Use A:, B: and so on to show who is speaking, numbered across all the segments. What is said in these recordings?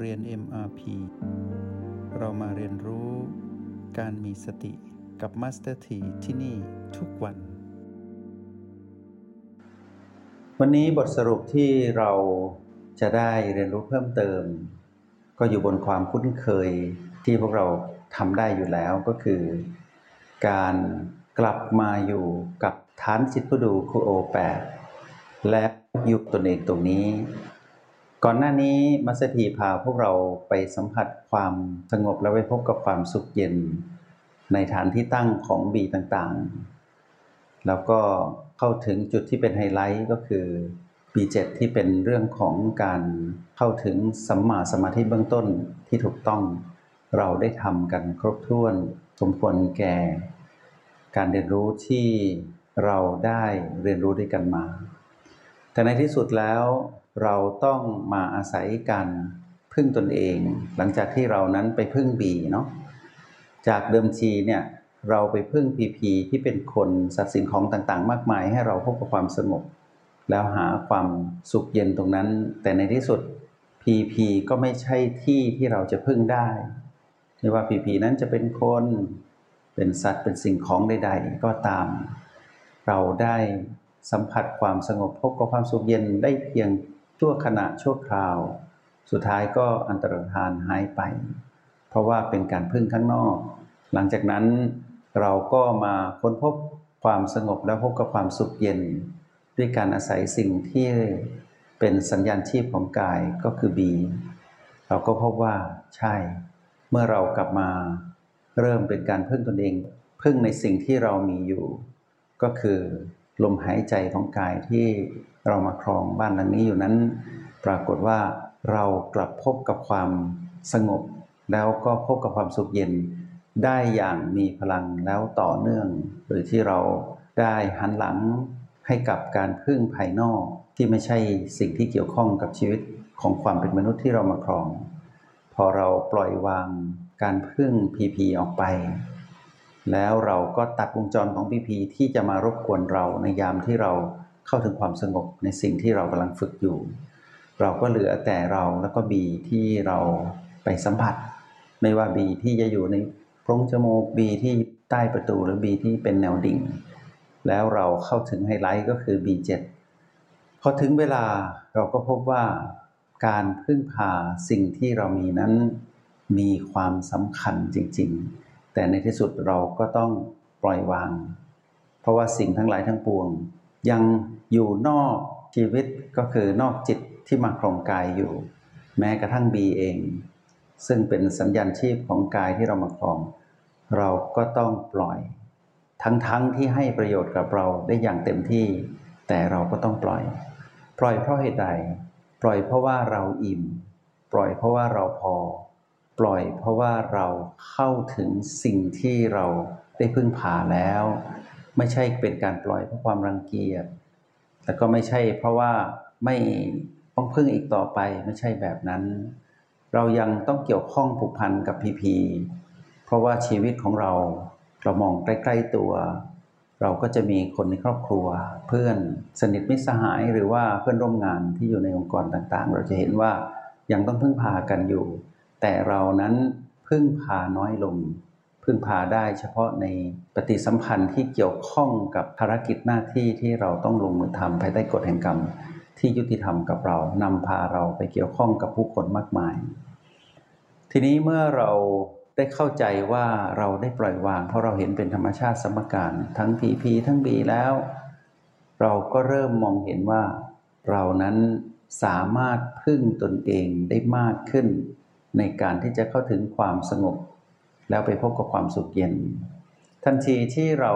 A: เรียน MRP เรามาเรียนรู้การมีสติกับ Master T ที่ที่นี่ทุกวัน วันนี้บทสรุปที่เราจะได้เรียนรู้เพิ่มเติม ก็อยู่บนความคุ้นเคยที่พวกเราทำได้อยู่แล้วก็คือ การกลับมาอยู่กับฐานจิตผู้ดูคูโอแปดและยู่ตนเองตรงนี้ ก่อนหน้านี้มัสถีพาพวกเราไปสัมผัสความสงบและไปพบกับความสุขเย็น ในฐานที่ตั้งของบีต่างๆ แล้วก็เข้าถึงจุดที่เป็นไฮไลท์ก็คือ B7 ที่เป็นเรื่องของการเข้าถึงสัมมาสมาธิเบื้องต้นที่ถูกต้อง เราได้ทำกันครบถ้วนสมควรแก่ การเรียนรู้ที่เราได้เรียนรู้ด้วยกันมา แต่ในที่สุดแล้ว เราต้องมาอาศัยการพึ่งตนเอง หลังจากที่เรานั้นไปพึ่งบีเนาะจากเดิมทีเนี่ยเราไปพึ่งพีพีที่เป็นคนสัตว์สิ่งของต่างๆ มากมาย ให้เราพบกับความสงบแล้วหาความสุขเย็นตรงนั้น แต่ในที่สุดพีพีก็ไม่ใช่ที่ที่เราจะพึ่งได้ไม่ว่าพีพีนั้นจะเป็นคนเป็นสัตว์เป็นสิ่งของใด ๆ ก็ตาม เราได้สัมผัสความสงบพบกับความสุขเย็นได้เพียง ชั่วขณะชั่วคราว สุดท้ายก็อันตรธานหายไป เพราะว่าเป็นการพึ่งข้างนอก หลังจากนั้นเราก็มาค้นพบความสงบแล้วพบกับความสุขเย็น ด้วยการอาศัยสิ่งที่เป็นสัญญาณชีพของกายก็คือบี เราก็พบว่าใช่ เมื่อเรากลับมาเริ่มเป็นการพึ่งตนเอง พึ่งในสิ่งที่เรามีอยู่ ก็คือ ลมหายใจของกายที่เรามาครองบ้านหลังนี้อยู่นั้น ปรากฏว่าเรากลับพบกับความสงบ แล้วก็พบกับความสุขเย็นได้อย่างมีพลังแล้วต่อเนื่องโดยที่เราได้หันหลังให้กับการพึ่งภายนอกที่ไม่ใช่สิ่งที่เกี่ยวข้องกับชีวิตของความเป็นมนุษย์ที่เรามาครอง พอเราปล่อยวางการพึ่งพีพีออกไป แล้วเราก็ตัดวงจรของพีพีที่จะมารบกวนเราในยามที่เราเข้าถึงความสงบในสิ่งที่เรากำลังฝึกอยู่ เราก็เหลือแต่เราแล้วก็บีที่เราไปสัมผัส ไม่ว่าบีที่จะอยู่ในโพรงจมูกบีที่ใต้ประตูหรือบีที่เป็นแนวดิ่ง แล้วเราเข้าถึงไฮไลท์ก็คือ B7 พอถึงเวลาเราก็พบว่าการพึ่งพาสิ่งที่เรามีนั้นมีความสำคัญจริง ๆ แต่ในที่สุดเราก็ต้องปล่อยวาง เพราะว่าสิ่งทั้งหลายทั้งปวง ยังอยู่นอกชีวิตก็คือนอกจิตที่มาครองกายอยู่ แม้กระทั่งบีเอง ซึ่งเป็นสัญญาณชีพของกายที่เรามาครอง เราก็ต้องปล่อย ทั้งๆทที่ให้ประโยชน์กับเราได้อย่างเต็มที่ แต่เราก็ต้องปล่อย ปล่อยเพราะเหตุใด ปล่อยเพราะว่าเราอิ่ม ปล่อยเพราะว่าเราพอ ปล่อยเพราะว่าเราเข้าถึงสิ่งที่เราได้พึ่งพาแล้ว ไม่ใช่เป็นการปล่อยเพราะความรังเกียจแล้วก็ไม่ใช่เพราะว่าไม่ต้องพึ่งอีกต่อไปไม่ใช่แบบนั้น เรายังต้องเกี่ยวข้องผูกพันกับพีพีเพราะว่าชีวิตของเราเรามองใกล้ๆตัว เราก็จะมีคนในครอบครัว เพื่อนสนิทมิตรสหายหรือว่าเพื่อนร่วมงานที่อยู่ในองค์กรต่างๆ เราจะเห็นว่ายังต้องพึ่งพากันอยู่ แต่เรานั้นพึ่งพาน้อยลง พึ่งพาได้เฉพาะในปฏิสัมพันธ์ที่เกี่ยวข้องกับภารกิจหน้าที่ที่เราต้องลงมือทำภายใต้กฎแห่งกรรม ที่ยุติธรรมกับเรานำพาเราไปเกี่ยวข้องกับผู้คนมากมาย ทีนี้เมื่อเราได้เข้าใจว่าเราได้ปล่อยวาง เพราะเราเห็นเป็นธรรมชาติสมการ ทั้งพีพทั้งบีแล้ว เราก็เริ่มมองเห็นว่าเรานั้นสามารถพึ่งตนเองได้มากขึ้น ในการที่จะเข้าถึงความสงบ แล้วไปพบกับความสุขเย็น ทันทีที่เรา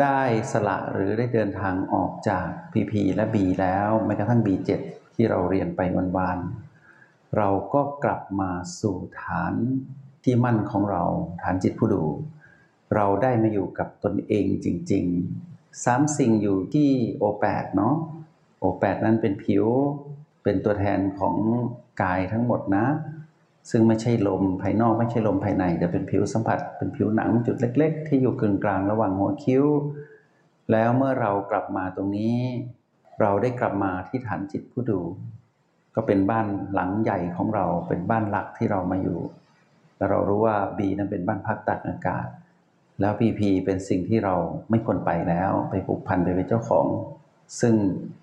A: ได้สละหรือได้เดินทางออกจาก PP และ B แล้วแม้กระทั่ง B7 ที่เราเรียนไปวันวานเราก็กลับมาสู่ฐานที่มั่นของเราฐานจิตผู้ดู เราได้มาอยู่กับตนเองจริงๆสามสิ่งอยู่ที่ O8 เนาะ O8 นั้นเป็นผิว เป็นตัวแทนของกายทั้งหมดนะ ซึ่งไม่ใช่ลมภายนอกไม่ใช่ลมภายใน แต่เป็นผิวสัมผัส เป็นผิวหนังจุดเล็ก ๆ ที่อยู่กึ่งกลางระหว่างหัวคิ้ว แล้วเมื่อเรากลับมาตรงนี้ เราได้กลับมาที่ฐานจิตผู้ดู ก็เป็นบ้านหลังใหญ่ของเราเป็นบ้านหลักที่เรามาอยู่ แล้วเรารู้ว่า B นั้นเป็นบ้านพักตากอากาศ แล้ว PP เป็นสิ่งที่เราไม่ควรไปแล้ว ไปผูกพันไปเป็นเจ้าของ ซึ่ง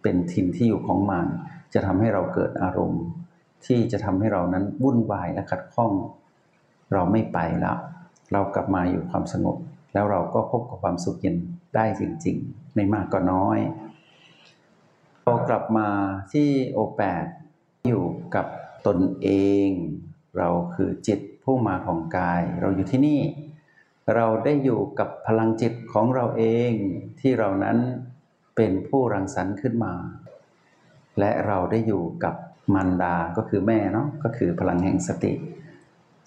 A: เป็นถิ่นที่อยู่ของมันจะทำให้เราเกิดอารมณ์ ที่จะทำให้เรานั้นวุ่นวายและขัดข้อง เราไม่ไปแล้ว เรากลับมาอยู่ความสงบ แล้วเราก็พบกับความสุขเย็นได้จริง ๆ ไม่มากก็น้อยเรากลับมาที่โอแปดอยู่กับตนเอง เราคือจิตผู้มาของกาย เราอยู่ที่นี่ เราได้อยู่กับพลังจิตของเราเองที่เรานั้นเป็นผู้รังสรรค์ขึ้นมา และเราได้อยู่กับ มารดาก็คือแม่เนาะก็คือพลังแห่งสติ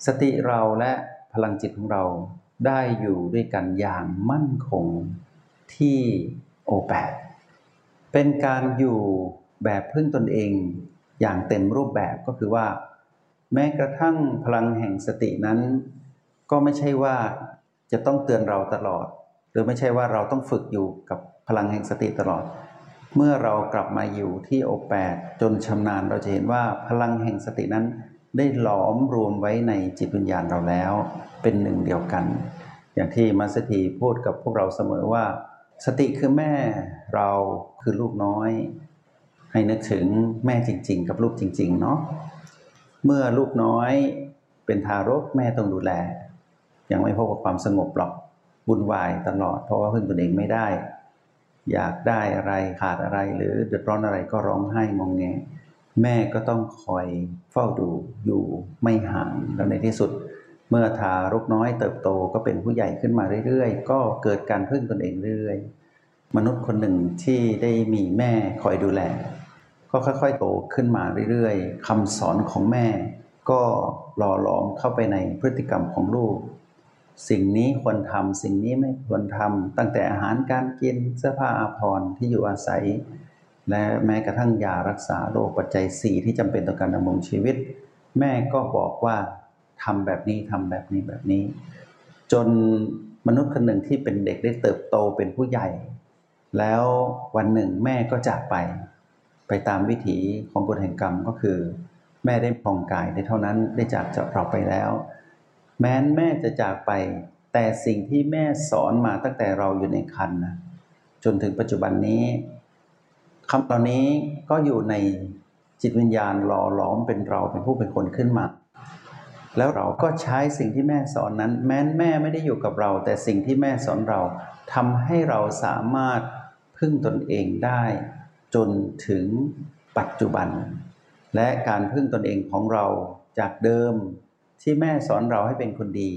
A: สติเราและพลังจิตของเราได้อยู่ด้วยกันอย่างมั่นคงที่โอแปดเป็นการอยู่แบบพึ่งตนเองอย่างเต็มรูปแบบก็คือว่า แม้กระทั่งพลังแห่งสตินั้น ก็ไม่ใช่ว่าจะต้องเตือนเราตลอด หรือไม่ใช่ว่าเราต้องฝึกอยู่กับพลังแห่งสติตลอด เมื่อเรากลับมาอยู่ที่โอแปดจนชำนาญเราจะเห็นว่าพลังแห่งสตินั้นได้หลอมรวมไว้ในจิตวิญญาณเราแล้ว เป็นหนึ่งเดียวกัน อย่างที่มัสถีพูดกับพวกเราเสมอว่า สติคือแม่เราคือลูกน้อย ให้นึกถึงแม่จริง ๆ กับลูกจริง ๆ เนาะเมื่อลูกน้อยเป็นทารกแม่ต้องดูแล ยังไม่พบกับความสงบหรอกวุ่นวายตลอด เพราะว่าพึ่งตนเองไม่ได้ อยากได้อะไรขาดอะไรหรือเดือดร้อนอะไรก็ร้องไห้งองแงแม่ก็ต้องคอยเฝ้าดูอยู่ไม่ห่างแล้วในที่สุด เมื่อทารกน้อยเติบโตก็เป็นผู้ใหญ่ขึ้นมาเรื่อยๆ ก็เกิดการพึ่งตนเองเรื่อยมนุษย์คนหนึ่งที่ได้มีแม่คอยดูแล ก็ค่อยๆโตขึ้นมาเรื่อยๆคำสอนของแม่ ก็หล่อหลอมเข้าไปในพฤติกรรมของลูก สิ่งนี้ควรทำสิ่งนี้ไม่ควรทำตั้งแต่อาหารการกินเสื้อผ้าอาภรณ์ที่อยู่อาศัย และแม้กระทั่งยารักษาโรคปัจจัยสี่ที่จำเป็นต่อการดำรงชีวิต แม่ก็บอกว่าทำแบบนี้ทำแบบนี้แบบนี้ จนมนุษย์คนหนึ่งที่เป็นเด็กได้เติบโตเป็นผู้ใหญ่ แล้ววันหนึ่งแม่ก็จากไป ไปตามวิถีของกฎแห่งกรรมก็คือ แม่ได้พองกายได้เท่านั้นได้จากจากเราไปแล้ว แม้นแม่จะจากไป แต่สิ่งที่แม่สอนมาตั้งแต่เราอยู่ในครรภ์นะจนถึงปัจจุบันนี้คำเหล่านี้ก็อยู่ในจิตวิญญาณหล่อหลอมเป็นเราเป็นผู้เป็นคนขึ้นมา แล้วเราก็ใช้สิ่งที่แม่สอนนั้น แม้นแม่ไม่ได้อยู่กับเรา แต่สิ่งที่แม่สอนเราทำให้เราสามารถพึ่งตนเองได้ จนถึงปัจจุบัน และการพึ่งตนเองของเราจากเดิม ที่แม่สอนเราให้เป็นคนดี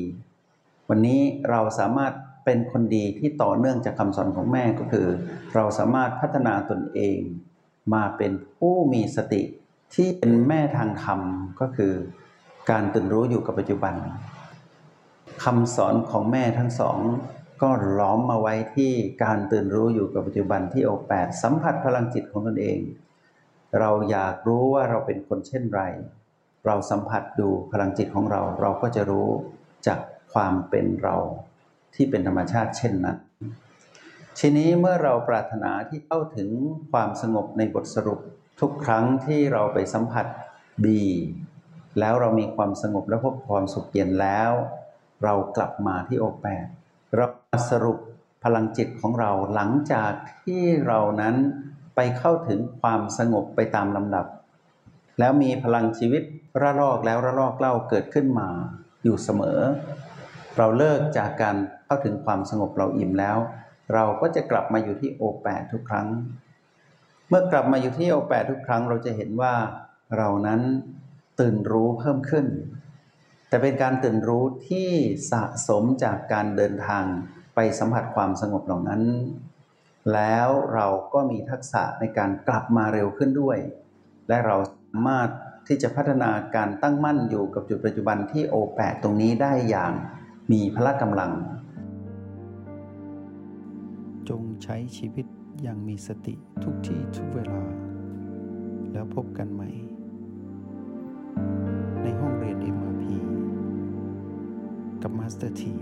A: วันนี้เราสามารถเป็นคนดีที่ต่อเนื่องจากคำสอนของแม่ก็คือ เราสามารถพัฒนาตนเอง มาเป็นผู้มีสติที่เป็นแม่ทางธรรมก็คือ การตื่นรู้อยู่กับปัจจุบันคำสอนของแม่ทั้งสองก็ล้อมมาไว้ที่การตื่นรู้อยู่กับปัจจุบันที่โอแปดสัมผัสพลังจิตของตนเอง เราอยากรู้ว่าเราเป็นคนเช่นไร เราสัมผัสดูพลังจิตของเราเราก็จะรู้จากความเป็นเราที่เป็นธรรมชาติเช่นนั้น ทีนี้เมื่อเราปรารถนาที่เข้าถึงความสงบในบทสรุปทุกครั้งที่เราไปสัมผัสบีแล้วเรามีความสงบและพบความสุขเย็นแล้ว เรากลับมาที่โอแปดเราสรุปพลังจิตของเราหลังจากที่เรานั้นไปเข้าถึงความสงบไปตามลำดับ แล้วมีพลังชีวิตระลอกแล้วระลอกเล่าเกิดขึ้นมาอยู่เสมอ เราเลิกจากการเข้าถึงความสงบเราอิ่มแล้ว เราก็จะกลับมาอยู่ที่โอแปดทุกครั้ง เมื่อกลับมาอยู่ที่โอแปดทุกครั้งเราจะเห็นว่าเรานั้นตื่นรู้เพิ่มขึ้น แต่เป็นการตื่นรู้ที่สะสมจากการเดินทางไปสัมผัสความสงบเหล่านั้น แล้วเราก็มีทักษะในการกลับมาเร็วขึ้นด้วย และเราามารถที่จะพัฒนาการตั้งมั่นอยู่กับจุดปัจจุบันที่โอแปดตรงนี้ได้อย่างมีพละกำลัง
B: จงใช้ชีวิตอย่างมีสติทุกที่ทุกเวลา แล้วพบกันใหม่ ในห้องเรียน MRP กับมาสเตอร์ที